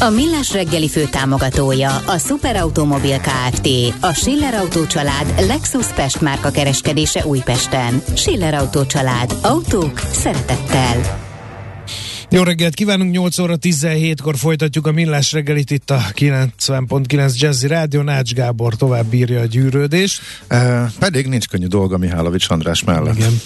A Millás reggeli fő támogatója a Superautomobil KFT, a Schiller Auto család Lexus Pest márka kereskedése Újpesten. Schiller Auto család. Autók szeretettel. Jó reggelt kívánunk, 8 óra 17-kor folytatjuk a Millás reggelit itt a 90.9 Jazzy Rádió, Nács Gábor tovább bírja a gyűrődést. E, pedig nincs könnyű dolga Mihálovics András mellett. Igen.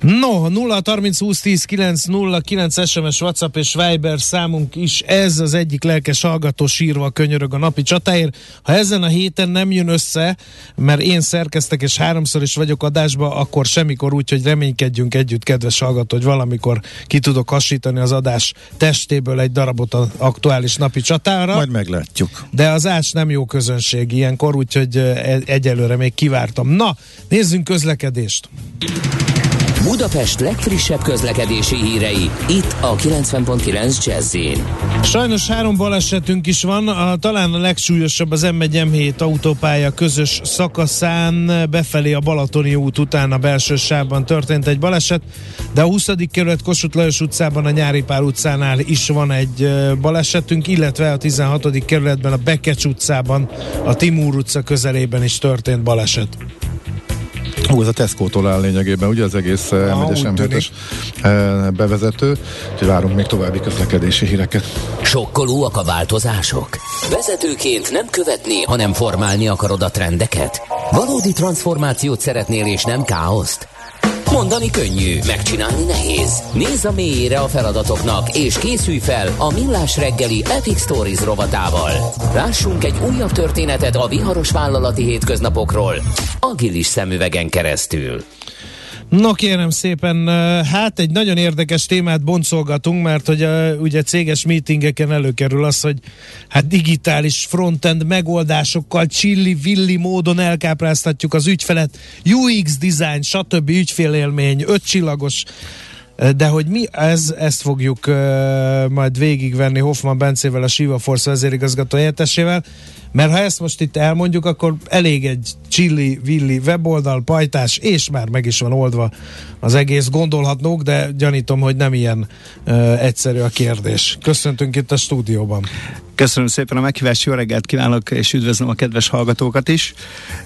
No, 0 30 20 10 9 0 9 SMS, WhatsApp és Viber számunk is ez az egyik lelkes hallgató sírva könyörög a napi csatáért. Ha ezen a héten nem jön össze, mert én szerkeztek és háromszor is vagyok adásba, akkor semmikor úgy, hogy reménykedjünk együtt, kedves hallgató, hogy valamikor ki tudok hasítani az adás testéből egy darabot az aktuális napi csatára. Majd meglátjuk. De az ács nem jó közönség ilyenkor, úgyhogy egyelőre még kivártam. Na, nézzünk közlekedést! Budapest legfrissebb közlekedési hírei, itt a 90.9 jazz Sajnos három balesetünk is van, a, talán a legsúlyosabb az M1-M7 autópálya közös szakaszán befelé a Balatoni út után a belső sávban történt egy baleset, de a 20. kerület Kossuth Lajos utcában a Nyári Pál utcánál is van egy balesetünk, illetve a 16. kerületben a Bekecs utcában, a Timúr utca közelében is történt baleset. Hú, ez a Tesco-tól áll lényegében, ugye az egész m 1 bevezető, úgyhogy várunk még további közlekedési híreket. Sokkolóak a változások? Vezetőként nem követni, hanem formálni akarod a trendeket? Valódi transformációt szeretnél és nem káoszt? Mondani könnyű, megcsinálni nehéz. Nézz a mélyére a feladatoknak, és készülj fel a Millás reggeli Epic Stories rovatával. Lássunk egy újabb történetet a viharos vállalati hétköznapokról, agilis szemüvegen keresztül. No kérem szépen, hát egy nagyon érdekes témát boncolgatunk, mert hogy a, ugye céges meetingeken előkerül az, hogy hát digitális frontend megoldásokkal csilli-villi módon elkápráztatjuk az ügyfelet, UX design, stb. ügyfélélmény, ötcsillagos de hogy mi ez, ezt fogjuk uh, majd végigvenni Hoffman Bencével, a Siva Force vezérigazgató helyettesével, mert ha ezt most itt elmondjuk, akkor elég egy chili-villi weboldal, pajtás, és már meg is van oldva az egész. Gondolhatnók, de gyanítom, hogy nem ilyen uh, egyszerű a kérdés. Köszöntünk itt a stúdióban. Köszönöm szépen a meghívást, jó reggelt kívánok, és üdvözlöm a kedves hallgatókat is.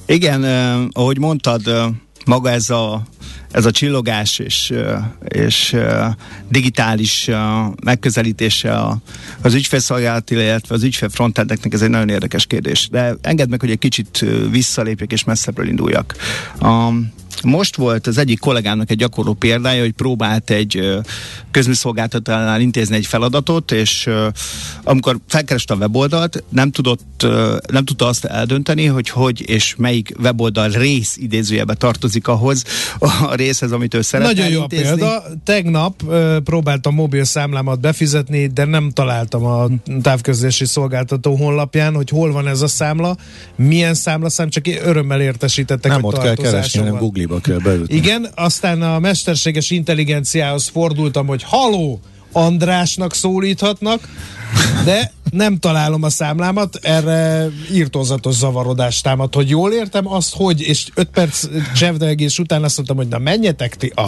Igen, uh, ahogy mondtad, uh, maga ez a, ez a csillogás és, és digitális megközelítése az ügyfélszolgálat, illetve az ügyfél frontendeknek ez egy nagyon érdekes kérdés. De engedd meg, hogy egy kicsit visszalépjek és messzebbről induljak. Um, most volt az egyik kollégának egy gyakorló példája, hogy próbált egy közműszolgáltatónál intézni egy feladatot, és amikor felkereste a weboldalt, nem tudott, nem tudta azt eldönteni, hogy hogy és melyik weboldal rész idézőjebe tartozik ahhoz a részhez, amit ő szeretne Nagyon jó intézni. példa. Tegnap próbáltam mobil számlámat befizetni, de nem találtam a távközlési szolgáltató honlapján, hogy hol van ez a számla, milyen számlaszám, csak örömmel értesítettek, nem hogy ott kell keresni, hanem Google pakliba kell beütni. Igen, aztán a mesterséges intelligenciához fordultam, hogy haló, Andrásnak szólíthatnak, de nem találom a számlámat, erre írtózatos zavarodást támad, hogy jól értem azt, hogy, és öt perc csevdelgés után azt mondtam, hogy na menjetek ti a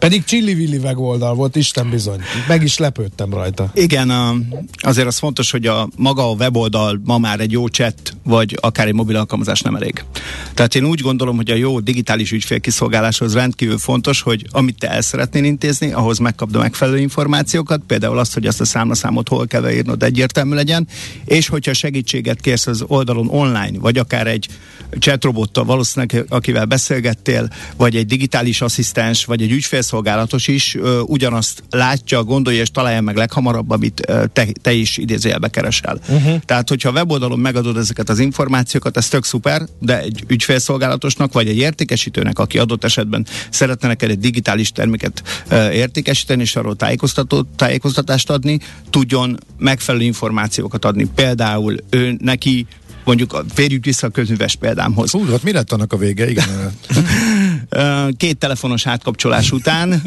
pedig csillivilli megoldal volt, Isten bizony. Meg is lepődtem rajta. Igen, azért az fontos, hogy a maga a weboldal ma már egy jó chat, vagy akár egy mobil alkalmazás nem elég. Tehát én úgy gondolom, hogy a jó digitális ügyfélkiszolgáláshoz rendkívül fontos, hogy amit te el szeretnél intézni, ahhoz megkapd a megfelelő információkat, például azt, hogy azt a számlaszámot hol kell beírnod, egyértelmű legyen, és hogyha segítséget kérsz az oldalon online, vagy akár egy chatrobottal valószínűleg, akivel beszélgettél, vagy egy digitális asszisztens, vagy egy ügyfél szolgálatos is ö, ugyanazt látja, gondolja és találja meg leghamarabb, amit ö, te, te is idézőjelbe keresel. Uh-huh. Tehát, hogyha a weboldalon megadod ezeket az információkat, ez tök szuper, de egy ügyfélszolgálatosnak, vagy egy értékesítőnek, aki adott esetben szeretne neked egy digitális terméket ö, értékesíteni, és arról tájékoztató, tájékoztatást adni, tudjon megfelelő információkat adni. Például ő neki mondjuk férjük vissza a közműves példámhoz. Hú, ott mi lett annak a vége? Igen. Két telefonos átkapcsolás után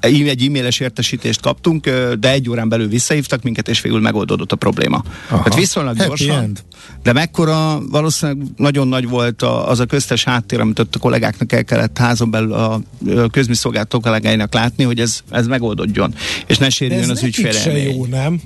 egy e-mailes értesítést kaptunk, de egy órán belül visszahívtak minket, és végül megoldódott a probléma. Aha. Tehát viszonylag Happy gyorsan, end. de mekkora valószínűleg nagyon nagy volt a, az a köztes háttér, amit ott a kollégáknak el kellett házon belül a közműszolgáltató kollégáinak látni, hogy ez, ez megoldódjon, és ne sérüljön az ügyfél. Jó, nem?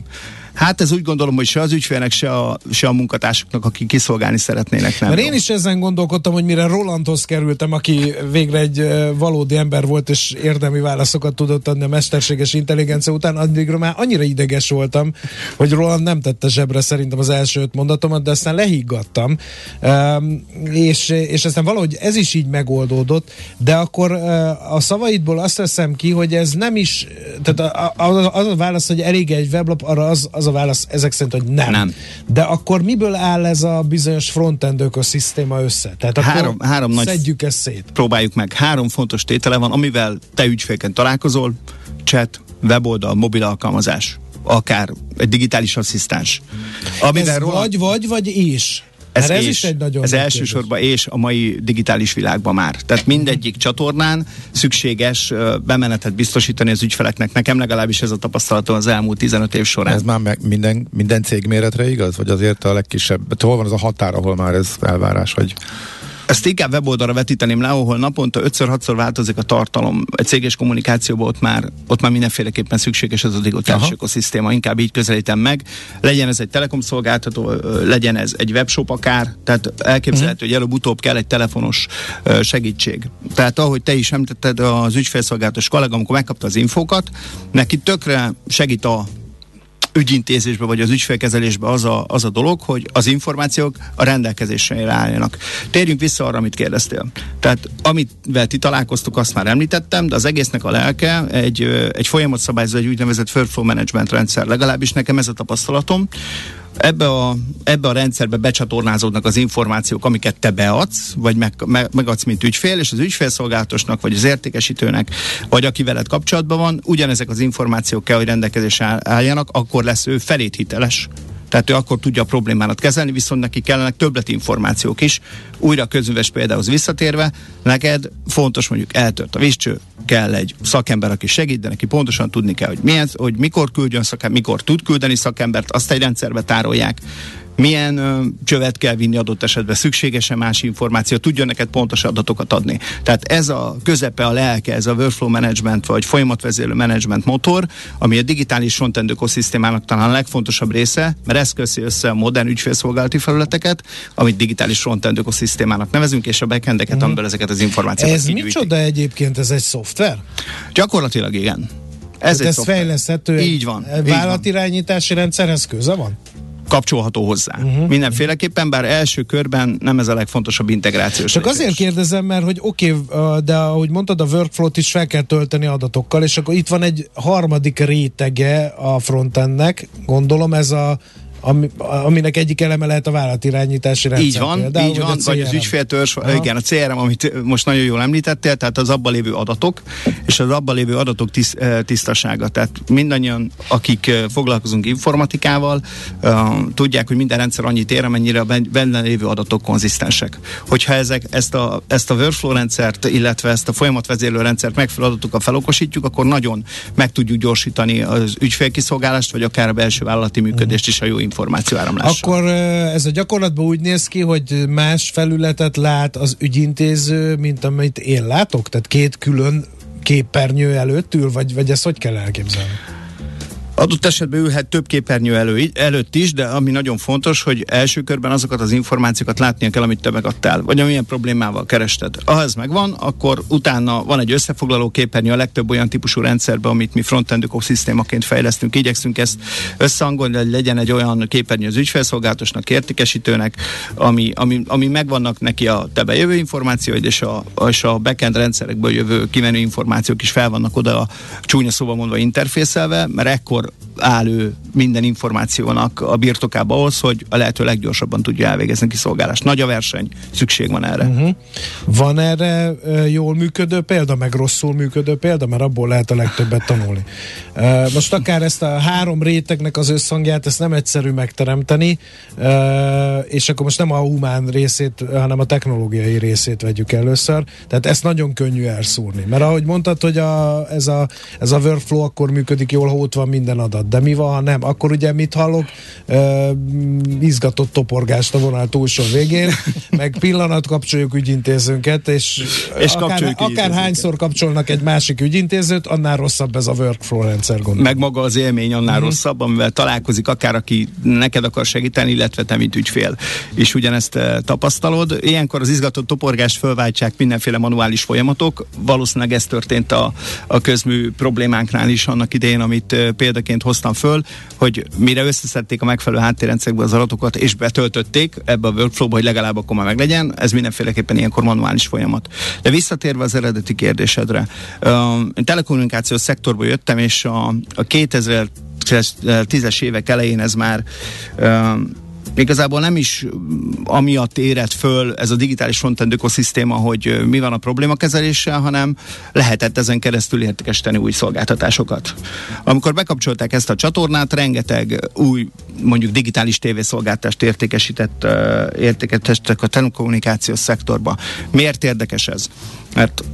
Hát ez úgy gondolom, hogy se az ügyfélnek, se a, se a munkatársaknak, akik kiszolgálni szeretnének. Nem Mert én is ezen gondolkodtam, hogy mire Rolandhoz kerültem, aki végre egy valódi ember volt, és érdemi válaszokat tudott adni a mesterséges intelligencia után, addigra már annyira ideges voltam, hogy Roland nem tette zsebre szerintem az első öt mondatomat, de aztán lehiggadtam, um, és, és aztán valahogy ez is így megoldódott, de akkor uh, a szavaidból azt veszem ki, hogy ez nem is, tehát az, az a válasz, hogy elég egy weblap, arra az, az az a válasz ezek szerint, hogy nem. nem. De akkor miből áll ez a bizonyos frontend ökoszisztéma össze? Tehát akkor három, három nagy szedjük ezt szét. Próbáljuk meg. Három fontos tétele van, amivel te ügyfélként találkozol, chat, weboldal, mobil alkalmazás akár egy digitális asszisztens. Amivel ez róla... vagy, vagy, vagy és. Ez, ez és, is egy nagyon ez elsősorban és a mai digitális világban már. Tehát mindegyik csatornán szükséges bemenetet biztosítani az ügyfeleknek. Nekem legalábbis ez a tapasztalatom az elmúlt 15 év során. Ez már meg minden, minden cég méretre igaz? Vagy azért a legkisebb? Hol van az a határ, ahol már ez elvárás? Hogy ezt inkább weboldalra vetíteném le, ahol naponta 5-6-szor változik a tartalom. Egy céges kommunikációban ott már, ott már mindenféleképpen szükséges ez a digitális ökoszisztéma. Inkább így közelítem meg. Legyen ez egy telekomszolgáltató, legyen ez egy webshop akár, tehát elképzelhető, uh-huh. hogy előbb-utóbb kell egy telefonos segítség. Tehát ahogy te is említetted, az ügyfélszolgálatos kollega, amikor megkapta az infókat, neki tökre segít a ügyintézésbe vagy az ügyfélkezelésbe az a, az a dolog, hogy az információk a rendelkezésre álljanak. Térjünk vissza arra, amit kérdeztél. Tehát amit ti találkoztuk, azt már említettem, de az egésznek a lelke egy, egy folyamatszabályzó, egy úgynevezett workflow management rendszer. Legalábbis nekem ez a tapasztalatom, ebbe a, ebbe a rendszerbe becsatornázódnak az információk, amiket te beadsz, vagy meg, meg, megadsz, mint ügyfél, és az ügyfélszolgálatosnak, vagy az értékesítőnek, vagy aki veled kapcsolatban van, ugyanezek az információk kell, hogy rendelkezésre álljanak, akkor lesz ő felét hiteles tehát ő akkor tudja a problémának kezelni, viszont neki kellenek információk is. Újra közműves példához visszatérve, neked fontos mondjuk eltört a vízcső, kell egy szakember, aki segít, de neki pontosan tudni kell, hogy, milyen, hogy mikor küldjön szakember, mikor tud küldeni szakembert, azt egy rendszerbe tárolják milyen ö, csövet kell vinni adott esetben, szükséges-e más információ, tudjon neked pontos adatokat adni. Tehát ez a közepe, a lelke, ez a workflow management vagy folyamatvezérlő management motor, ami a digitális frontend ökoszisztémának talán a legfontosabb része, mert ez köszi össze a modern ügyfélszolgálati felületeket, amit digitális frontend ökoszisztémának nevezünk, és a backendeket, mm. amiből ezeket az információkat Ez micsoda egyébként, ez egy szoftver? Gyakorlatilag igen. Ez, egy ez fejleszthető. Így van. Vállalatirányítási rendszerhez köze van? Kapcsolható hozzá. Uh-huh. Mindenféleképpen, bár első körben nem ez a legfontosabb integrációs. Csak azért kérdezem, mert hogy oké, okay, de ahogy mondtad, a workflow-t is fel kell tölteni adatokkal, és akkor itt van egy harmadik rétege a frontendnek, gondolom ez a ami, aminek egyik eleme lehet a vállalatirányítási rendszer. Így van, például, így van, vagy az ügyféltörzs, igen, a CRM, amit most nagyon jól említettél, tehát az abban lévő adatok, és az abban lévő adatok tiszt, eh, tisztasága. Tehát mindannyian, akik eh, foglalkozunk informatikával, uh, tudják, hogy minden rendszer annyit ér, amennyire a benne lévő adatok konzisztensek. Hogyha ezek, ezt, a, ezt a workflow rendszert, illetve ezt a folyamatvezérlő rendszert megfelelő adatokkal felokosítjuk, akkor nagyon meg tudjuk gyorsítani az ügyfélkiszolgálást, vagy akár a belső vállalati működést is a jó információáramlásra. Akkor ez a gyakorlatban úgy néz ki, hogy más felületet lát az ügyintéző, mint amit én látok? Tehát két külön képernyő előtt ül, vagy, vagy ezt hogy kell elképzelni? Adott esetben ülhet több képernyő elő, előtt is, de ami nagyon fontos, hogy első körben azokat az információkat látnia kell, amit te megadtál, vagy amilyen problémával kerested. Ha ez megvan, akkor utána van egy összefoglaló képernyő a legtöbb olyan típusú rendszerben, amit mi frontend ökoszisztémaként fejlesztünk. Igyekszünk ezt összehangolni, hogy legyen egy olyan képernyő az ügyfelszolgálatosnak, értékesítőnek, ami, ami, ami megvannak neki a te bejövő információid, és a, és a backend rendszerekből jövő kimenő információk is fel vannak oda a csúnya szóval mondva interfészelve, mert ekkor áll ő minden információnak a birtokába ahhoz, hogy a lehető leggyorsabban tudja elvégezni kiszolgálást. Nagy a verseny, szükség van erre. Uh-huh. Van erre jól működő példa, meg rosszul működő példa, mert abból lehet a legtöbbet tanulni. Most akár ezt a három rétegnek az összhangját, ezt nem egyszerű megteremteni, és akkor most nem a humán részét, hanem a technológiai részét vegyük először. Tehát ezt nagyon könnyű elszúrni. Mert ahogy mondtad, hogy a, ez, a, ez a workflow akkor működik jól, ha ott van minden adat. De mi van, ha nem? Akkor ugye mit hallok? Uh, izgatott toporgást a vonal túlsó végén, meg pillanat kapcsoljuk ügyintézőnket, és, és akár, akár hányszor kapcsolnak egy másik ügyintézőt, annál rosszabb ez a workflow rendszer gondolom. Meg maga az élmény annál mm-hmm. rosszabb, amivel találkozik akár aki neked akar segíteni, illetve te, mint ügyfél. És ugyanezt uh, tapasztalod. Ilyenkor az izgatott toporgást fölváltják mindenféle manuális folyamatok. Valószínűleg ez történt a, a közmű problémánknál is annak idején, amit uh, példaként hoztam föl, hogy mire összeszedték a megfelelő háttérrendszerekbe az adatokat, és betöltötték ebbe a workflow-ba, hogy legalább akkor már meglegyen, ez mindenféleképpen ilyenkor manuális folyamat. De visszatérve az eredeti kérdésedre, én telekommunikációs szektorból jöttem, és a, a 2010-es évek elején ez már igazából nem is amiatt érett föl ez a digitális frontend ökoszisztéma, hogy mi van a problémakezeléssel, hanem lehetett ezen keresztül értékesíteni új szolgáltatásokat. Amikor bekapcsolták ezt a csatornát, rengeteg új, mondjuk digitális tévészolgáltást értékesített, értékesítettek a telekommunikációs szektorba. Miért érdekes ez? Mert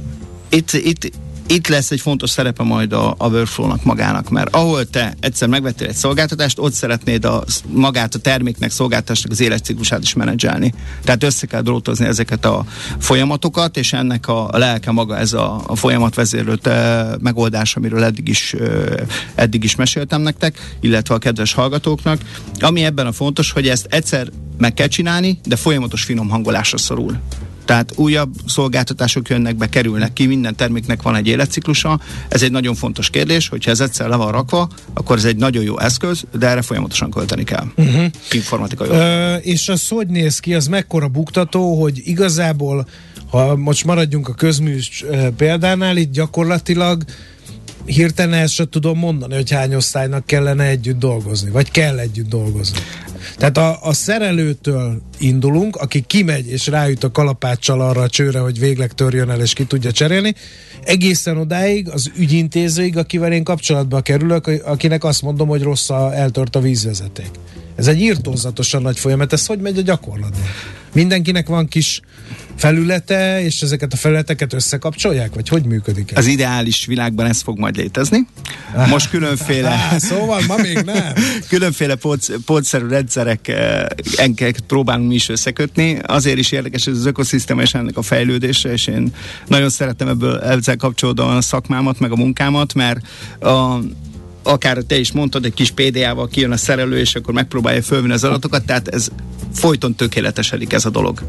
itt, itt itt lesz egy fontos szerepe majd a, a workflow-nak magának, mert ahol te egyszer megvettél egy szolgáltatást, ott szeretnéd a, magát a terméknek, szolgáltatásnak az életciklusát is menedzselni. Tehát össze kell drótozni ezeket a folyamatokat, és ennek a, a lelke maga ez a, a folyamatvezérlő megoldás, amiről eddig is, eddig is meséltem nektek, illetve a kedves hallgatóknak. Ami ebben a fontos, hogy ezt egyszer meg kell csinálni, de folyamatos finom hangolásra szorul. Tehát újabb szolgáltatások jönnek be, kerülnek ki, minden terméknek van egy életciklusa. Ez egy nagyon fontos kérdés, hogyha ez egyszer le van rakva, akkor ez egy nagyon jó eszköz, de erre folyamatosan költeni kell. Uh-huh. Informatikai. Ö, és az hogy néz ki, az mekkora buktató, hogy igazából, ha most maradjunk a közműs példánál, itt gyakorlatilag hirtelen ezt sem tudom mondani, hogy hány osztálynak kellene együtt dolgozni, vagy kell együtt dolgozni. Tehát a, a szerelőtől indulunk, aki kimegy és ráüt a kalapáccsal arra a csőre, hogy végleg törjön el és ki tudja cserélni, egészen odáig az ügyintézőig, akivel én kapcsolatba kerülök, akinek azt mondom, hogy rossz a, eltört a vízvezeték. Ez egy írtózatosan nagy folyamat, ez hogy megy a gyakorlatban? Mindenkinek van kis felülete, és ezeket a felületeket összekapcsolják, vagy hogy működik ez? Az ideális világban ez fog majd létezni. Most különféle... Á, szóval ma még nem. különféle pótszerű rendszerek enket próbálunk mi is összekötni. Azért is érdekes ez az ökoszisztéma és ennek a fejlődése, és én nagyon szeretem ebből ezzel kapcsolódóan a szakmámat, meg a munkámat, mert a, akár te is mondtad, egy kis PDA-val kijön a szerelő, és akkor megpróbálja fölvenni az adatokat, tehát ez folyton tökéletesedik ez a dolog.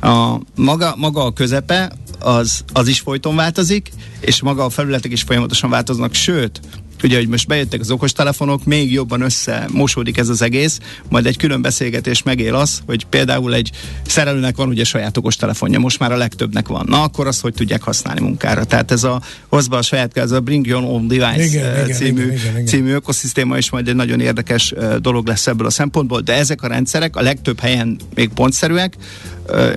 A, maga, maga a közepe, az, az is folyton változik, és maga a felületek is folyamatosan változnak, sőt, ugye, hogy most bejöttek az okostelefonok, még jobban összemosódik ez az egész, majd egy külön beszélgetés megél az, hogy például egy szerelőnek van ugye saját okostelefonja, most már a legtöbbnek van. Na, akkor azt hogy tudják használni munkára. Tehát ez a hozba a saját ez a Bring Your Own Device igen, uh, című, igen, igen, igen. című ökoszisztéma is majd egy nagyon érdekes uh, dolog lesz ebből a szempontból, de ezek a rendszerek a legtöbb helyen még pontszerűek,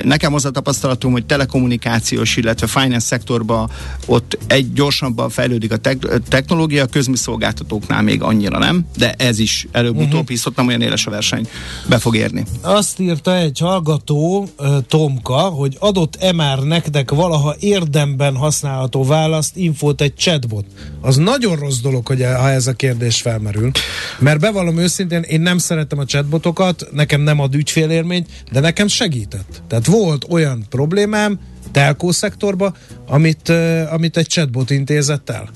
Nekem az a tapasztalatom, hogy telekommunikációs, illetve finance szektorban ott egy gyorsabban fejlődik a technológia, a közműszolgáltatóknál még annyira nem, de ez is előbb-utóbb, uh-huh. hisz ott nem olyan éles a verseny, be fog érni. Azt írta egy hallgató, Tomka, hogy adott-e már nektek valaha érdemben használható választ, infót egy chatbot. Az nagyon rossz dolog, hogy ha ez a kérdés felmerül. Mert bevallom őszintén, én nem szeretem a chatbotokat, nekem nem ad ügyfélérményt, de nekem segített. Tehát volt olyan problémám, telkó szektorba, amit, amit egy chatbot intézett el?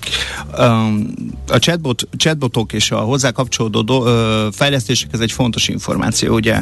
A chatbot, chatbotok és a hozzá kapcsolódó fejlesztések, ez egy fontos információ. Ugye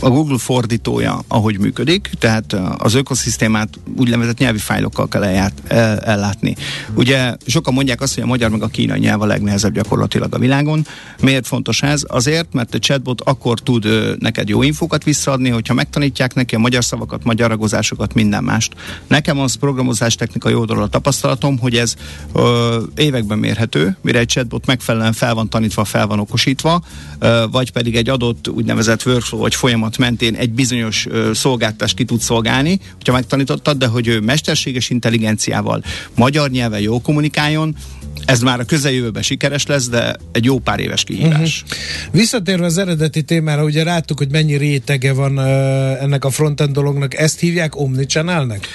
a Google fordítója, ahogy működik, tehát az ökoszisztémát úgynevezett nyelvi fájlokkal kell elját, el, ellátni. Ugye sokan mondják azt, hogy a magyar meg a kínai nyelv a legnehezebb gyakorlatilag a világon. Miért fontos ez? Azért, mert a chatbot akkor tud neked jó infókat visszaadni, hogyha megtanítják neki a magyar szavakat, magyar ragozásokat, megoldásokat, minden mást. Nekem az programozás technikai oldalról a tapasztalatom, hogy ez ö, években mérhető, mire egy chatbot megfelelően fel van tanítva, fel van okosítva, ö, vagy pedig egy adott úgynevezett workflow vagy folyamat mentén egy bizonyos ö, szolgáltást ki tud szolgálni, hogyha megtanítottad, de hogy ő mesterséges intelligenciával, magyar nyelven jól kommunikáljon, ez már a közeljövőben sikeres lesz, de egy jó pár éves kihívás. Uh-huh. Visszatérve az eredeti témára, ugye láttuk, hogy mennyi rétege van uh, ennek a frontend dolognak, ezt hívják omnichannelnek?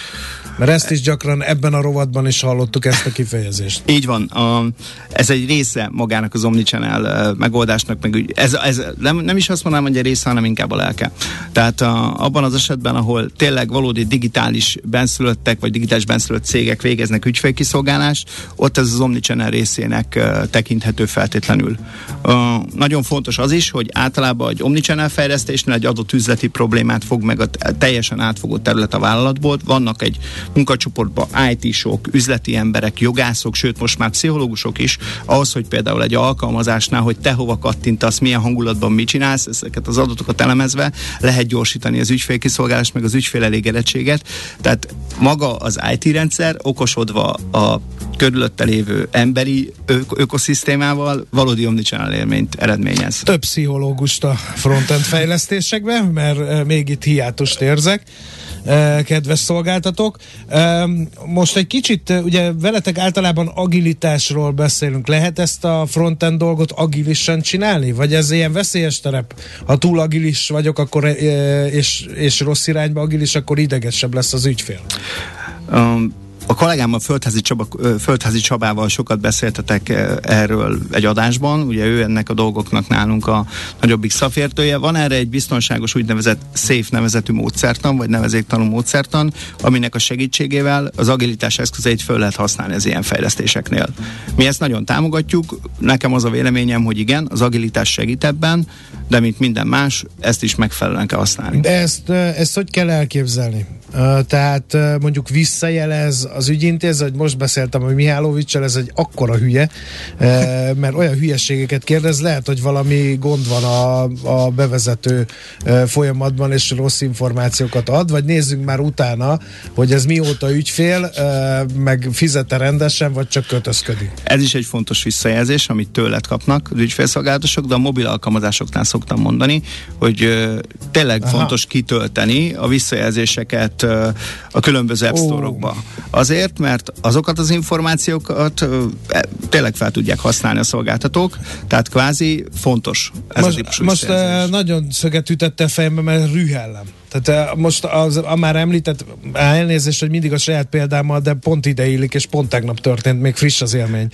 Mert ezt is gyakran ebben a rovatban is hallottuk ezt a kifejezést. Így van. A, ez egy része magának az Omnichannel megoldásnak, meg ez, ez nem, nem is azt mondanám, hogy egy része, hanem inkább a lelke. Tehát a, abban az esetben, ahol tényleg valódi digitális benszülöttek, vagy digitális benszülött cégek végeznek ügyfélkiszolgálást, ott ez az Omnichannel részének tekinthető feltétlenül. Uh, nagyon fontos az is, hogy általában egy Omnichannel fejlesztésnél egy adott üzleti problémát fog meg a teljesen átfogó terület a vállalatból. Vannak egy munkacsoportban IT-sok, üzleti emberek, jogászok, sőt most már pszichológusok is, ahhoz, hogy például egy alkalmazásnál, hogy te hova kattintasz, milyen hangulatban mit csinálsz, ezeket az adatokat elemezve lehet gyorsítani az ügyfélkiszolgálást, meg az ügyfél elégedettséget. Tehát maga az IT rendszer okosodva a körülötte lévő emberi ök- ökoszisztémával valódi omnichannel élményt eredményez. Több pszichológust a frontend fejlesztésekben, mert még itt hiátust érzek kedves szolgáltatók. Most egy kicsit, ugye veletek általában agilitásról beszélünk. Lehet ezt a frontend dolgot agilisan csinálni? Vagy ez ilyen veszélyes terep? Ha túl agilis vagyok, akkor és, és rossz irányba agilis, akkor idegesebb lesz az ügyfél. Um, a kollégámmal Földházi, Csaba, Földházi Csabával sokat beszéltetek erről egy adásban, ugye ő ennek a dolgoknak nálunk a nagyobbik szafértője. Van erre egy biztonságos úgynevezett SAFE nevezetű módszertan, vagy nevezéktanú módszertan, aminek a segítségével az agilitás eszközeit föl lehet használni az ilyen fejlesztéseknél. Mi ezt nagyon támogatjuk, nekem az a véleményem, hogy igen, az agilitás segít ebben, de mint minden más, ezt is megfelelően kell használni. De ezt, ezt hogy kell elképzelni? Tehát mondjuk visszajelez az ügyintéző, hogy most beszéltem, hogy Mihálovicsal, ez egy akkora hülye, mert olyan hülyeségeket kérdez, lehet, hogy valami gond van a, a bevezető folyamatban, és rossz információkat ad, vagy nézzünk már utána, hogy ez mióta ügyfél, meg fizete rendesen, vagy csak kötözködik. Ez is egy fontos visszajelzés, amit tőled kapnak az ügyfélszolgálatosok, de a mobil alkalmazásoknál szoktam mondani, hogy tényleg Aha. fontos kitölteni a visszajelzéseket a különböző App Store-okba. Azért, mert azokat az információkat e, tényleg fel tudják használni a szolgáltatók, tehát kvázi fontos ez most, a típusú Most nagyon szöget ütette a fejembe, mert rühellem. Tehát most az, a már említett elnézést, hogy mindig a saját példámmal, de pont ide illik, és pont tegnap történt, még friss az élmény.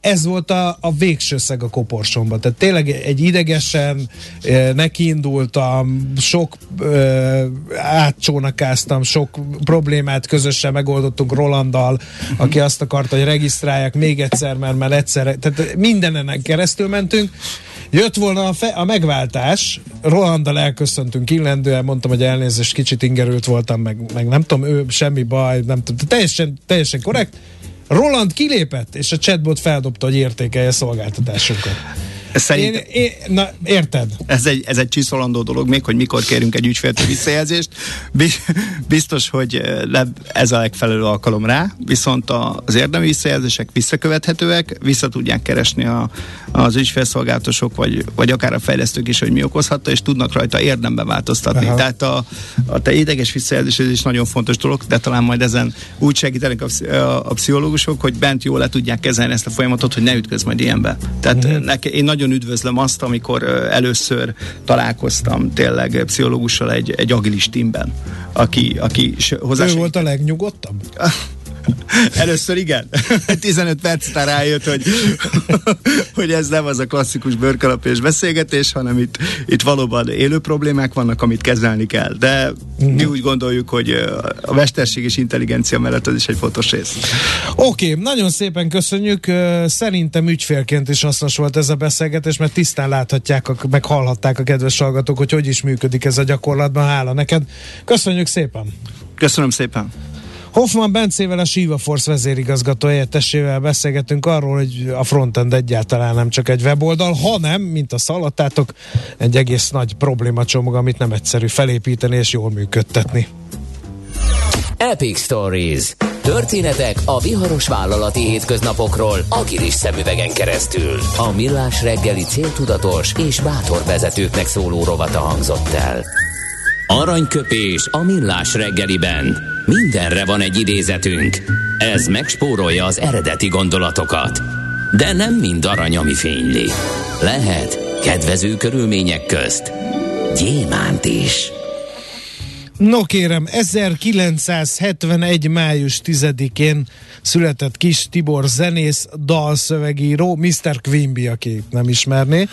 Ez volt a, a végső szeg a koporsomban. Tehát tényleg egy idegesen nekiindultam, sok átcsónakáztam, sok problémát közösen megoldottunk Rolanddal, aki azt akarta, hogy regisztrálják még egyszer, mert már egyszer, tehát mindenen keresztül mentünk, Jött volna a, fe- a megváltás, Rolandal elköszöntünk illendően, mondtam, hogy elnézést, kicsit ingerült voltam, meg, meg nem tudom, ő semmi baj, nem tudom, teljesen, teljesen korrekt. Roland kilépett, és a chatbot feldobta, hogy értékelje a szolgáltatásunkat. Szerint... Én, én, na, érted? Ez egy, ez egy csiszolandó dolog még, hogy mikor kérünk egy ügyféltől visszajelzést. Biztos, hogy eh, ez a legfelelő alkalom rá, viszont az érdemi visszajelzések visszakövethetőek, vissza tudják keresni a, az ügyfélszolgálatosok, vagy, vagy akár a fejlesztők is, hogy mi okozhatta, és tudnak rajta érdemben változtatni. Aha. Tehát a, a te ideges visszajelzés ez is nagyon fontos dolog, de talán majd ezen úgy segítenek a, a, a pszichológusok, hogy bent jól le tudják kezelni ezt a folyamatot, hogy ne ütköz majd ilyenbe. Tehát uh-huh. neke, én nagyon nagyon üdvözlöm azt, amikor először találkoztam tényleg pszichológussal egy, egy agilis teamben, aki, aki hozzá... Ő volt a legnyugodtabb? Először igen. 15 perc után rájött, hogy, hogy ez nem az a klasszikus bőrkalapés beszélgetés, hanem itt, itt valóban élő problémák vannak, amit kezelni kell. De uh-huh. mi úgy gondoljuk, hogy a mesterség és intelligencia mellett ez is egy fontos rész. Oké, okay, nagyon szépen köszönjük. Szerintem ügyfélként is hasznos volt ez a beszélgetés, mert tisztán láthatják, meg hallhatták a kedves hallgatók, hogy hogy is működik ez a gyakorlatban. Hála neked. Köszönjük szépen! Köszönöm szépen! Hoffman Bencével, a Shiva Force vezérigazgató helyettesével beszélgetünk arról, hogy a frontend egyáltalán nem csak egy weboldal, hanem, mint a szalatátok, egy egész nagy problémacsomag, amit nem egyszerű felépíteni és jól működtetni. Epic Stories. Történetek a viharos vállalati hétköznapokról agilis szemüvegen keresztül. A millás reggeli céltudatos és bátor vezetőknek szóló rovata hangzott el. Aranyköpés a millás reggeliben. Mindenre van egy idézetünk. Ez megspórolja az eredeti gondolatokat. De nem mind arany, ami fényli. Lehet kedvező körülmények közt gyémánt is. No kérem, 1971. május 10-én született kis Tibor zenész, dalszövegíró, Mr. Quimby, aki nem ismerné,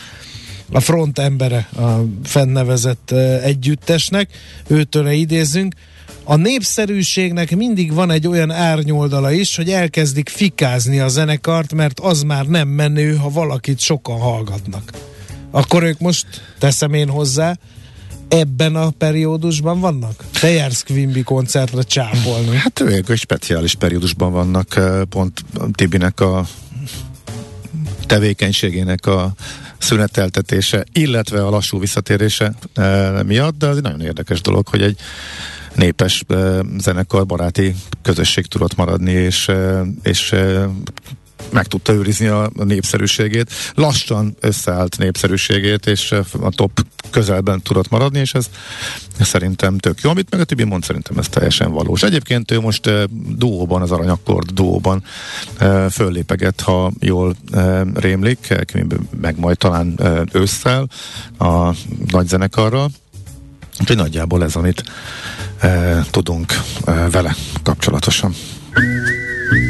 a front embere a fennnevezett együttesnek, őtől idézünk. A népszerűségnek mindig van egy olyan árnyoldala is, hogy elkezdik fikázni a zenekart, mert az már nem menő, ha valakit sokan hallgatnak. Akkor ők most, teszem én hozzá, ebben a periódusban vannak? Te jársz Quimby koncertre csápolni. Hát ők egy speciális periódusban vannak, pont Tibinek a tevékenységének a szüneteltetése, illetve a lassú visszatérése e, miatt, de az egy nagyon érdekes dolog, hogy egy népes e, zenekar, baráti közösség tudott maradni, és, e, és e, meg tudta őrizni a, népszerűségét, lassan összeállt népszerűségét, és a top közelben tudott maradni, és ez, szerintem tök jó. Amit meg a Tibi mond, szerintem ez teljesen valós. Egyébként ő most uh, duóban, az aranyakkord duóban uh, föllépeget, ha jól uh, rémlik, meg majd talán uh, ősszel a nagy zenekarral. Úgyhogy nagyjából ez, amit uh, tudunk vele kapcsolatosan.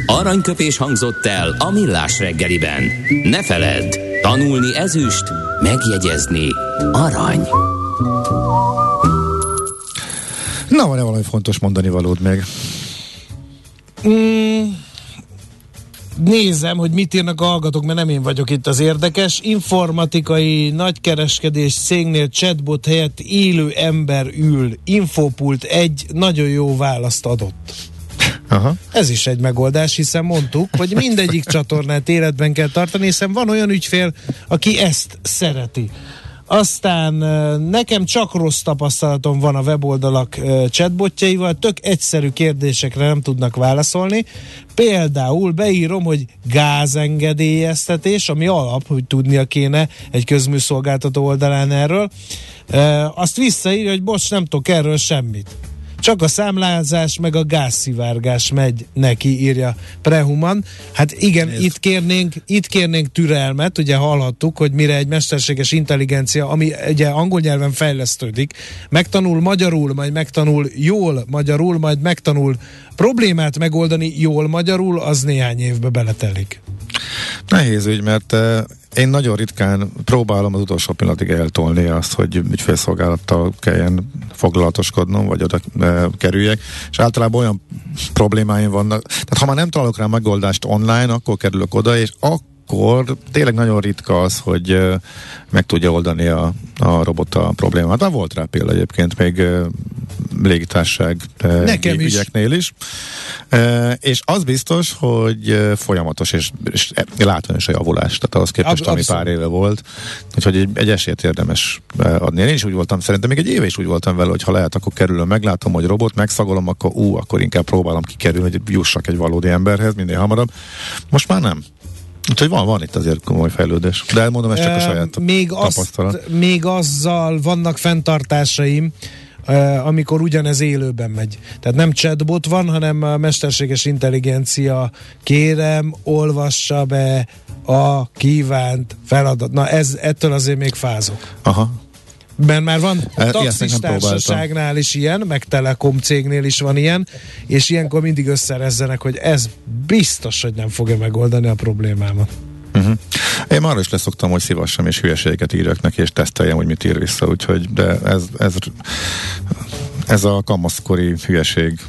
Aranyköpés hangzott el a millás reggeliben. Ne feledd, tanulni ezüst, megjegyezni arany. Na, van-e valami fontos mondani valód még? Mm, nézem, hogy mit írnak a hallgatók, mert nem én vagyok itt az érdekes. Informatikai nagykereskedés cégnél chatbot helyett élő ember ül. Infopult egy nagyon jó választ adott. Aha. Ez is egy megoldás, hiszen mondtuk, hogy mindegyik csatornát életben kell tartani, hiszen van olyan ügyfél, aki ezt szereti. Aztán nekem csak rossz tapasztalatom van a weboldalak chatbotjaival, tök egyszerű kérdésekre nem tudnak válaszolni. Például beírom, hogy gázengedélyeztetés, ami alap, hogy tudnia kéne egy közműszolgáltató oldalán erről. Azt visszaírja, hogy bocs, nem tudok erről semmit. Csak a számlázás meg a gázszivárgás megy neki, írja Prehuman. Hát igen, itt kérnénk, itt kérnénk türelmet, ugye hallhattuk, hogy mire egy mesterséges intelligencia, ami ugye angol nyelven fejlesztődik, megtanul magyarul, majd megtanul jól magyarul, majd megtanul problémát megoldani jól magyarul, az néhány évbe beletelik. Nehéz ügy, mert eh, én nagyon ritkán próbálom az utolsó pillanatig eltolni azt, hogy ügyfélszolgálattal kelljen foglalatoskodnom, vagy oda e, kerüljek, és általában olyan problémáim vannak, tehát ha már nem találok rá megoldást online, akkor kerülök oda, és akkor akkor tényleg nagyon ritka az, hogy meg tudja oldani a, a robot a problémát. Már volt rá példa egyébként még légitárság Nekem ügyeknél is. És az biztos, hogy folyamatos és, és látványos a javulás, tehát ahhoz képest, Ab, ami pár éve volt. Úgyhogy egy, egy esélyt érdemes adni. Én is úgy voltam, szerintem még egy éve is úgy voltam vele, hogy ha lehet, akkor kerülöm, meglátom, hogy robot, megszagolom, akkor ú, akkor inkább próbálom kikerülni, hogy jussak egy valódi emberhez minél hamarabb. Most már nem. Úgyhogy van, van itt azért komoly fejlődés. De elmondom, ez csak a saját még tapasztalat. Azt, még azzal vannak fenntartásaim, amikor ugyanez élőben megy. Tehát nem chatbot van, hanem a mesterséges intelligencia kérem, olvassa be a kívánt feladat. Na ez, ettől azért még fázok. Aha. Mert már van taxistársaságnál is ilyen, meg Telekom cégnél is van ilyen, és ilyenkor mindig összerezzenek, hogy ez biztos, hogy nem fogja megoldani a problémámat. Uh-huh. Én már is leszoktam, hogy szívassam és hülyeségeket írjak neki, és teszteljem, hogy mit ír vissza, úgyhogy de ez, ez ez a kamaszkori hülyeség.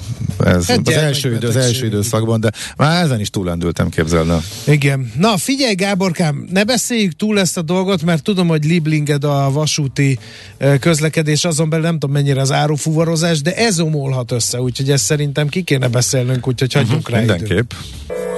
Ez az első, idő, az első időszakban, de már ezen is túlendültem, képzelne. Igen. Na figyelj Gáborkám, ne beszéljük túl ezt a dolgot, mert tudom, hogy liblinged a vasúti közlekedés, azon belül nem tudom mennyire az árufuvarozás, de ez omolhat össze, úgyhogy ezt szerintem ki kéne beszélnünk, úgyhogy hagyjunk uh-huh, rá Mindenképp. Időt.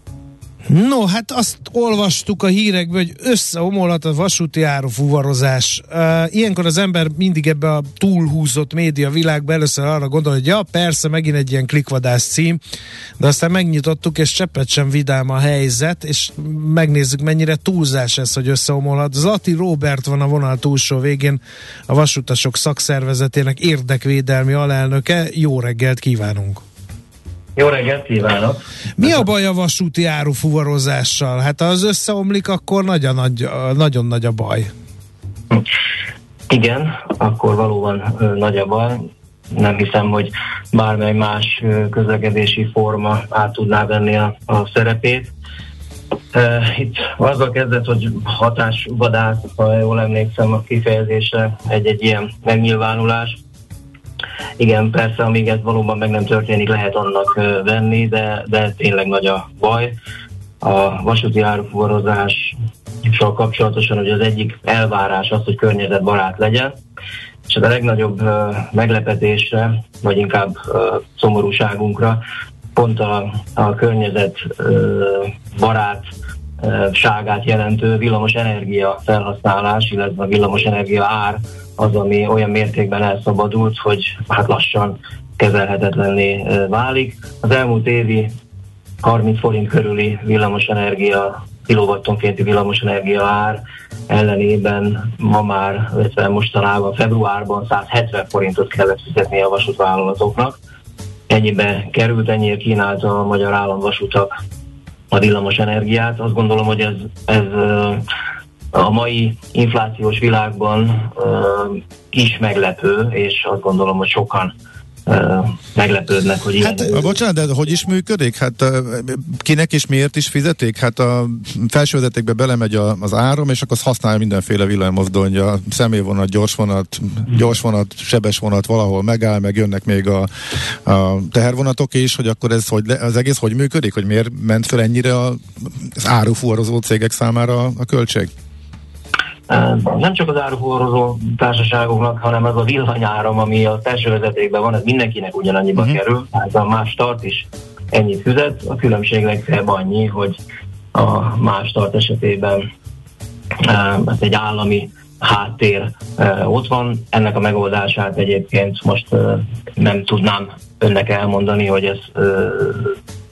No, hát azt olvastuk a hírekből, hogy összeomolhat a vasúti árufuvarozás. Ilyenkor az ember mindig ebbe a túlhúzott média világba először arra gondol, hogy ja, persze, megint egy ilyen klikvadász cím, de aztán megnyitottuk, és cseppet sem vidám a helyzet, és megnézzük, mennyire túlzás ez, hogy összeomolhat. Zati Robert van a vonal túlsó végén, a vasutasok szakszervezetének érdekvédelmi alelnöke. Jó reggelt kívánunk! Jó reggelt kívánok! Mi a baj a vasúti árufuvarozással? Hát ha az összeomlik, akkor nagyon nagy, nagyon nagy a baj. Igen, akkor valóban nagy a baj. Nem hiszem, hogy bármely más közlekedési forma át tudná venni a, a szerepét. Itt azzal kezdett, hogy hatásvadász, ha jól emlékszem a kifejezésre, egy-egy ilyen megnyilvánulás igen, persze, amíg ez valóban meg nem történik, lehet annak venni, de, de tényleg nagy a baj. A vasúti árufuvarozással kapcsolatosan, hogy az egyik elvárás az, hogy környezetbarát legyen, és a legnagyobb meglepetésre, vagy inkább szomorúságunkra pont a, a környezet uh, barát ságát jelentő villamos energia felhasználás, illetve a villamos energia ár az, ami olyan mértékben elszabadult, hogy hát lassan kezelhetetlenné válik. Az elmúlt évi 30 forint körüli villamosenergia, kilowattonkénti villamosenergia ár ellenében ma már, illetve mostanában februárban 170 forintot kellett fizetni a vasútvállalatoknak. Ennyibe került, ennyiért kínálta a magyar államvasutak a villamos energiát. Azt gondolom, hogy ez, ez a mai inflációs világban is meglepő, és azt gondolom, hogy sokan meglepődnek, hogy hát, ilyen... Bocsánat, de hogy is működik? Hát kinek és miért is fizetik? Hát a felsővezetékbe belemegy a, az áram, és akkor azt használja mindenféle villanymozdonya, személyvonat, gyorsvonat, gyorsvonat, sebes vonat valahol megáll, meg jönnek még a, a tehervonatok is, hogy akkor ez hogy, az egész hogy működik? Hogy miért ment fel ennyire a, az árufuvarozó cégek számára a költség? Nem csak az áruforrozó társaságoknak, hanem az a villanyáram, ami a felső vezetékben van, ez mindenkinek ugyanannyiba uh-huh. kerül. Hát a más start is ennyit fizet, a különbség legfeljebb annyi, hogy a más start esetében ez egy állami háttér ott van. Ennek a megoldását egyébként most nem tudnám önnek elmondani, hogy ez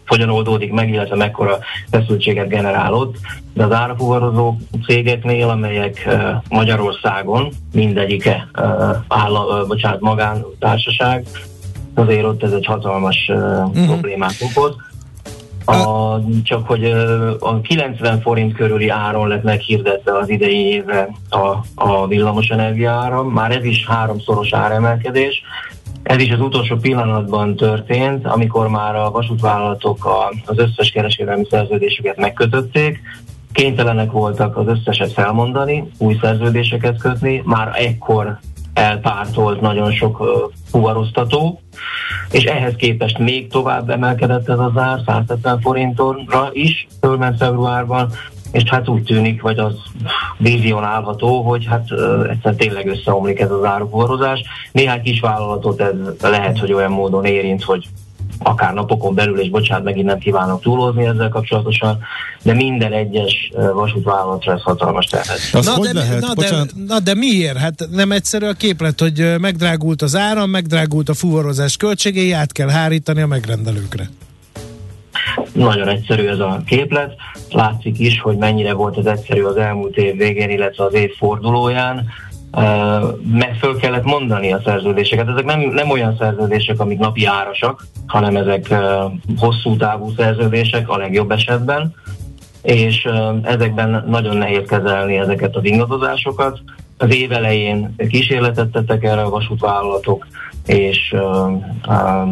hogyan oldódik meg, illetve mekkora feszültséget generálott. De az árafuvarozó cégeknél, amelyek Magyarországon mindegyike áll, bocsánat, magántársaság, azért ott ez egy hatalmas uh, uh-huh. problémát okoz. A, csak hogy a 90 forint körüli áron lett meghirdetve az idei évre a, a villamosenergia áram, már ez is háromszoros áremelkedés, ez is az utolsó pillanatban történt, amikor már a vasútvállalatok a, az összes kereskedelmi szerződésüket megkötötték, kénytelenek voltak az összeset felmondani, új szerződéseket kötni, már ekkor elpártolt nagyon sok fuvaroztató, és ehhez képest még tovább emelkedett ez az ár, 170 forintonra is, fölment februárban, és hát úgy tűnik, vagy az vizionálható, hogy hát egyszerűen tényleg összeomlik ez az áruforrozás. Néhány kis vállalatot ez lehet, hogy olyan módon érint, hogy akár napokon belül, és bocsánat, megint nem kívánok túlozni ezzel kapcsolatosan, de minden egyes vasútvállalatra ez hatalmas terhet. Na, hogy de, lehet? Na, de, na de miért? Hát nem egyszerű a képlet, hogy megdrágult az áram, megdrágult a fuvarozás költségei, át kell hárítani a megrendelőkre. Nagyon egyszerű ez a képlet. Látszik is, hogy mennyire volt ez egyszerű az elmúlt év végén, illetve az év fordulóján. Meg föl kellett mondani a szerződéseket. Ezek nem, nem olyan szerződések, amik napi árasak, hanem ezek hosszú távú szerződések a legjobb esetben, és ezekben nagyon nehéz kezelni ezeket az ingadozásokat. Az év elején kísérletet tettek erre a vasútvállalatok, és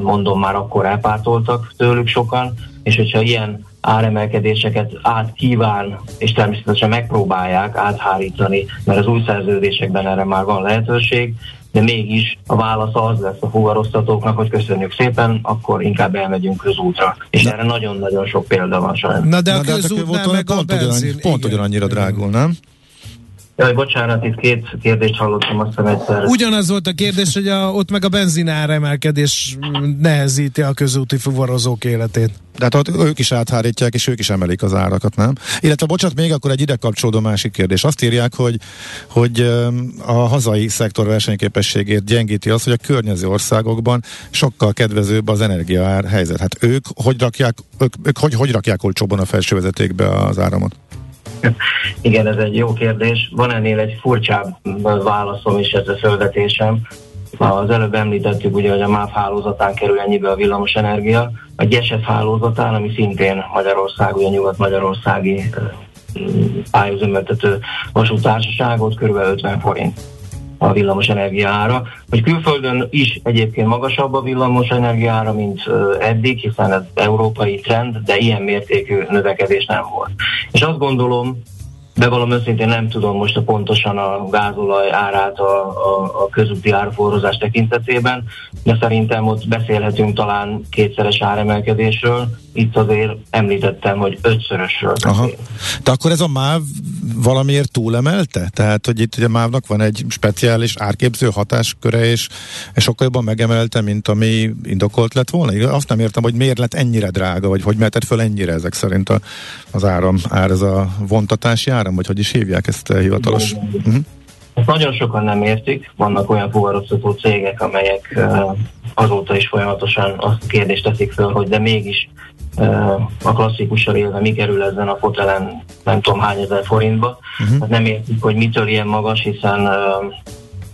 mondom már akkor elpártoltak tőlük sokan, és hogyha ilyen áremelkedéseket át kíván, és természetesen megpróbálják áthárítani, mert az új szerződésekben erre már van lehetőség, de mégis a válasz az lesz a fuvaroztatóknak, hogy köszönjük szépen, akkor inkább elmegyünk közútra. És de. erre nagyon-nagyon sok példa van sajnos. Na de a közútnál meg pont, a benzin, ugyan, pont ugyanannyira drágul, nem? Jaj, bocsánat, itt két kérdést hallottam azt hiszem egyszer. Ugyanaz volt a kérdés, hogy a, ott meg a benzinár emelkedés nehezíti a közúti fuvarozók életét. De hát ott ők is áthárítják, és ők is emelik az árakat, nem? Illetve, bocsánat, még akkor egy ide kapcsolódó másik kérdés. Azt írják, hogy, hogy a hazai szektor versenyképességét gyengíti az, hogy a környező országokban sokkal kedvezőbb az energiaár helyzet. Hát ők hogy rakják, ők, ők hogy, hogy rakják olcsóban a felsővezetékbe az áramot? Igen, ez egy jó kérdés. Van ennél egy furcsább válaszom is ez a fölvetésem. Az előbb említettük ugye, hogy a MÁV hálózatán kerül ennyibe a villamos energia. A GESEF hálózatán, ami szintén Magyarország, ugye nyugat-magyarországi pályázömöltető vasútársaságot, kb. 50 forint a villamos energiára, hogy külföldön is egyébként magasabb a villamos energiára, mint eddig, hiszen ez európai trend, de ilyen mértékű növekedés nem volt. És azt gondolom, Bevallom őszintén nem tudom most a pontosan a gázolaj árát a, a, a közúti árforrozás tekintetében, de szerintem ott beszélhetünk talán kétszeres áremelkedésről. Itt azért említettem, hogy ötszörösről Aha. De akkor ez a MÁV valamiért túlemelte? Tehát, hogy itt ugye MÁV-nak van egy speciális árképző hatásköre, és, és sokkal jobban megemelte, mint ami indokolt lett volna? Azt nem értem, hogy miért lett ennyire drága, vagy hogy mehetett föl ennyire ezek szerint a, az áram, ár, ez a vontatási áram, vagy hogy is hívják ezt a hivatalos? Uh-huh. Ezt nagyon sokan nem értik. Vannak olyan fuvaroztató cégek, amelyek azóta is folyamatosan azt a kérdést teszik föl, hogy de mégis a klasszikussal élve mi kerül ezen a fotelen nem tudom hány ezer forintba. Uh-huh. Hát nem értik, hogy mitől ilyen magas, hiszen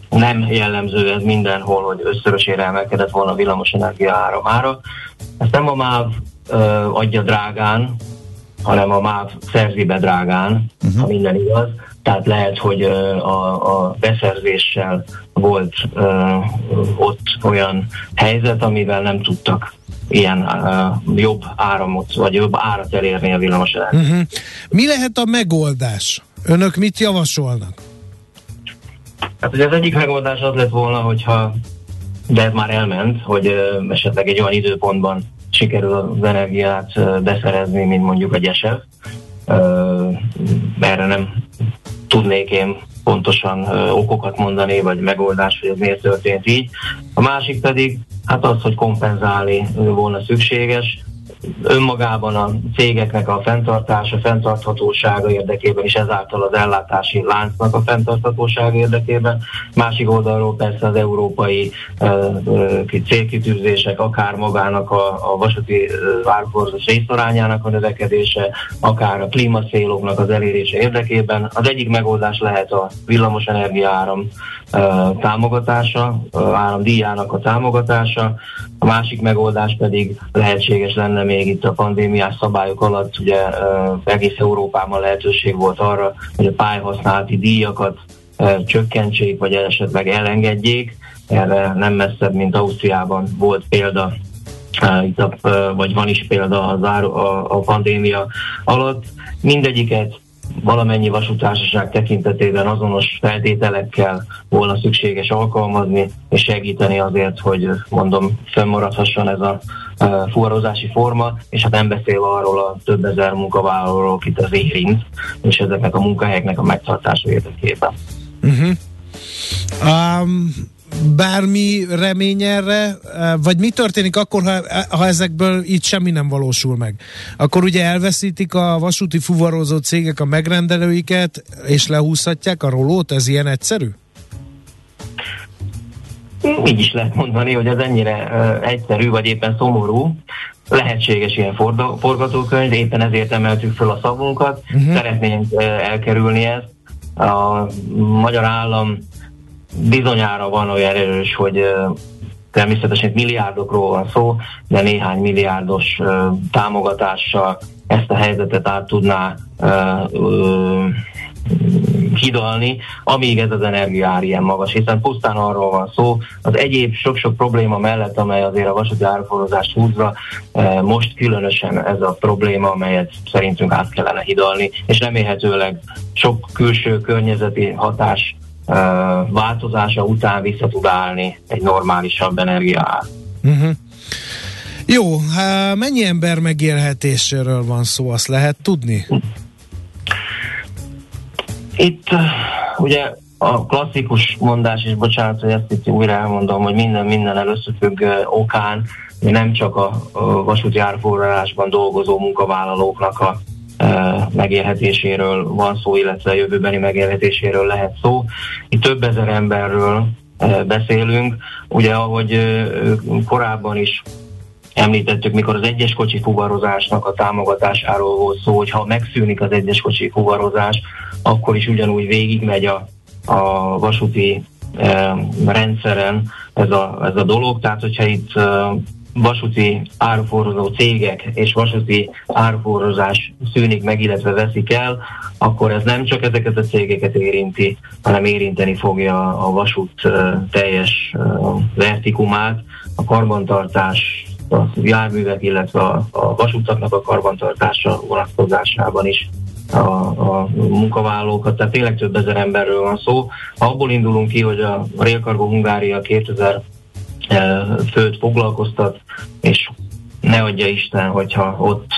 nem jellemző ez mindenhol, hogy összörösére emelkedett volna a villamosenergia áramára. Ezt nem a MÁV adja drágán, hanem a MÁV szerzi be drágán, uh-huh. ha minden igaz. Tehát lehet, hogy a, a beszerzéssel volt uh, ott olyan helyzet, amivel nem tudtak ilyen uh, jobb áramot, vagy jobb árat elérni a villamos uh-huh. Mi lehet a megoldás? Önök mit javasolnak? Hát ugye az egyik megoldás az lett volna, hogyha de ez már elment, hogy uh, esetleg egy olyan időpontban sikerül az energiát beszerezni, mint mondjuk a GESEV. Erre nem tudnék én pontosan okokat mondani, vagy megoldás, hogy ez miért történt így. A másik pedig hát az, hogy kompenzálni volna szükséges, önmagában a cégeknek a fenntartása, fenntarthatósága érdekében, és ezáltal az ellátási láncnak a fenntarthatósága érdekében. Másik oldalról persze az európai célkitűzések, akár magának a, a vasúti várforzás részarányának a növekedése, akár a klímacéloknak az elérése érdekében. Az egyik megoldás lehet a villamosenergia áram támogatása, áramdíjának a támogatása, a másik megoldás pedig lehetséges lenne még itt a pandémiás szabályok alatt, ugye egész Európában lehetőség volt arra, hogy a pályhasználati díjakat csökkentsék, vagy esetleg elengedjék. Erre nem messzebb, mint Ausztriában volt példa itt a, vagy van is példa a, a pandémia alatt. Mindegyiket valamennyi vasútársaság tekintetében azonos feltételekkel volna szükséges alkalmazni és segíteni azért, hogy mondom, fönnmaradhasson ez a fuvarozási forma, és hát nem beszél arról a több ezer munkavállalóról, akit az érint, és ezeknek a munkahelyeknek a megtartása érdekében. Uh-huh. Um, bármi remény erre, vagy mi történik akkor, ha, ha ezekből itt semmi nem valósul meg? Akkor ugye elveszítik a vasúti fuvarozó cégek a megrendelőiket, és lehúzhatják a rolót? Ez ilyen egyszerű? Így is lehet mondani, hogy ez ennyire uh, egyszerű, vagy éppen szomorú. Lehetséges ilyen forgatókönyv, éppen ezért emeltük fel a szavunkat. Uh-huh. Szeretnénk uh, elkerülni ezt. A magyar állam bizonyára van olyan erős, hogy természetesen milliárdokról van szó, de néhány milliárdos támogatással ezt a helyzetet át tudná hidalni, amíg ez az energiaár ilyen magas, hiszen pusztán arról van szó, az egyéb sok-sok probléma mellett, amely azért a vasúti árforozást húzza, most különösen ez a probléma, amelyet szerintünk át kellene hidalni, és remélhetőleg sok külső környezeti hatás változása után vissza tud állni egy normálisabb energiaár. Uh-huh. Jó, hát mennyi ember megélhetéséről van szó, azt lehet tudni? Itt ugye a klasszikus mondás, és bocsánat, hogy ezt itt újra elmondom, hogy minden minden előszöfügg okán, nem csak a, a vasúti árforrásban dolgozó munkavállalóknak a megélhetéséről van szó, illetve a jövőbeni megélhetéséről lehet szó. Itt több ezer emberről beszélünk. Ugye, ahogy korábban is említettük, mikor az egyes kocsi fuvarozásnak a támogatásáról volt szó, hogy ha megszűnik az egyes kocsi fuvarozás, akkor is ugyanúgy végigmegy a, a vasúti rendszeren ez a, ez a dolog. Tehát, hogyha itt vasúti áruforrozó cégek és vasúti áruforrozás szűnik meg, illetve veszik el, akkor ez nem csak ezeket a cégeket érinti, hanem érinteni fogja a vasút teljes vertikumát, a karbantartás, a járművek, illetve a, vasútaknak a karbantartása vonatkozásában is a, a munkavállalókat, tehát tényleg több ezer emberről van szó. Ha abból indulunk ki, hogy a Rail Cargo Hungária 2000 főt foglalkoztat, és ne adja Isten, hogyha ott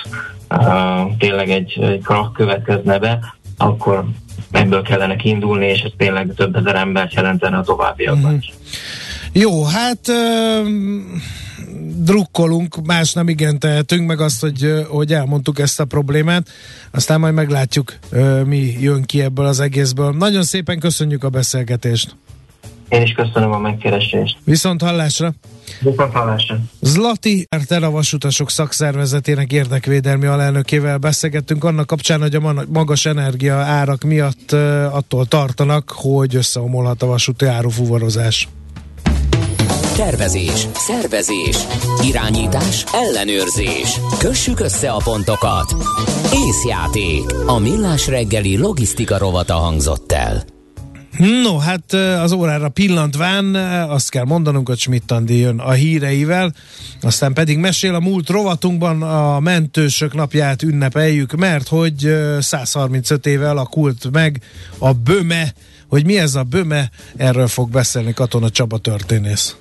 uh, tényleg egy, egy krak következne be, akkor ebből kellene kiindulni, és ez tényleg több ezer embert jelentene a továbbiakban mm. Jó, hát uh, drukkolunk, más nem igen tehetünk, meg azt, hogy, hogy elmondtuk ezt a problémát, aztán majd meglátjuk, mi jön ki ebből az egészből. Nagyon szépen köszönjük a beszélgetést! Én is köszönöm a megkeresést. Viszont hallásra! Viszont hallásra! Zlati a vasutasok szakszervezetének érdekvédelmi alelnökével beszélgettünk annak kapcsán, hogy a magas energia árak miatt attól tartanak, hogy összeomolhat a vasúti árufuvarozás. Tervezés, szervezés, irányítás, ellenőrzés. Kössük össze a pontokat. Észjáték. A millás reggeli logisztika rovata hangzott el. No, hát az órára pillantván azt kell mondanunk, hogy Schmidt jön a híreivel, aztán pedig mesél a múlt rovatunkban a mentősök napját ünnepeljük, mert hogy 135 éve alakult meg a böme, hogy mi ez a böme, erről fog beszélni Katona Csaba történész.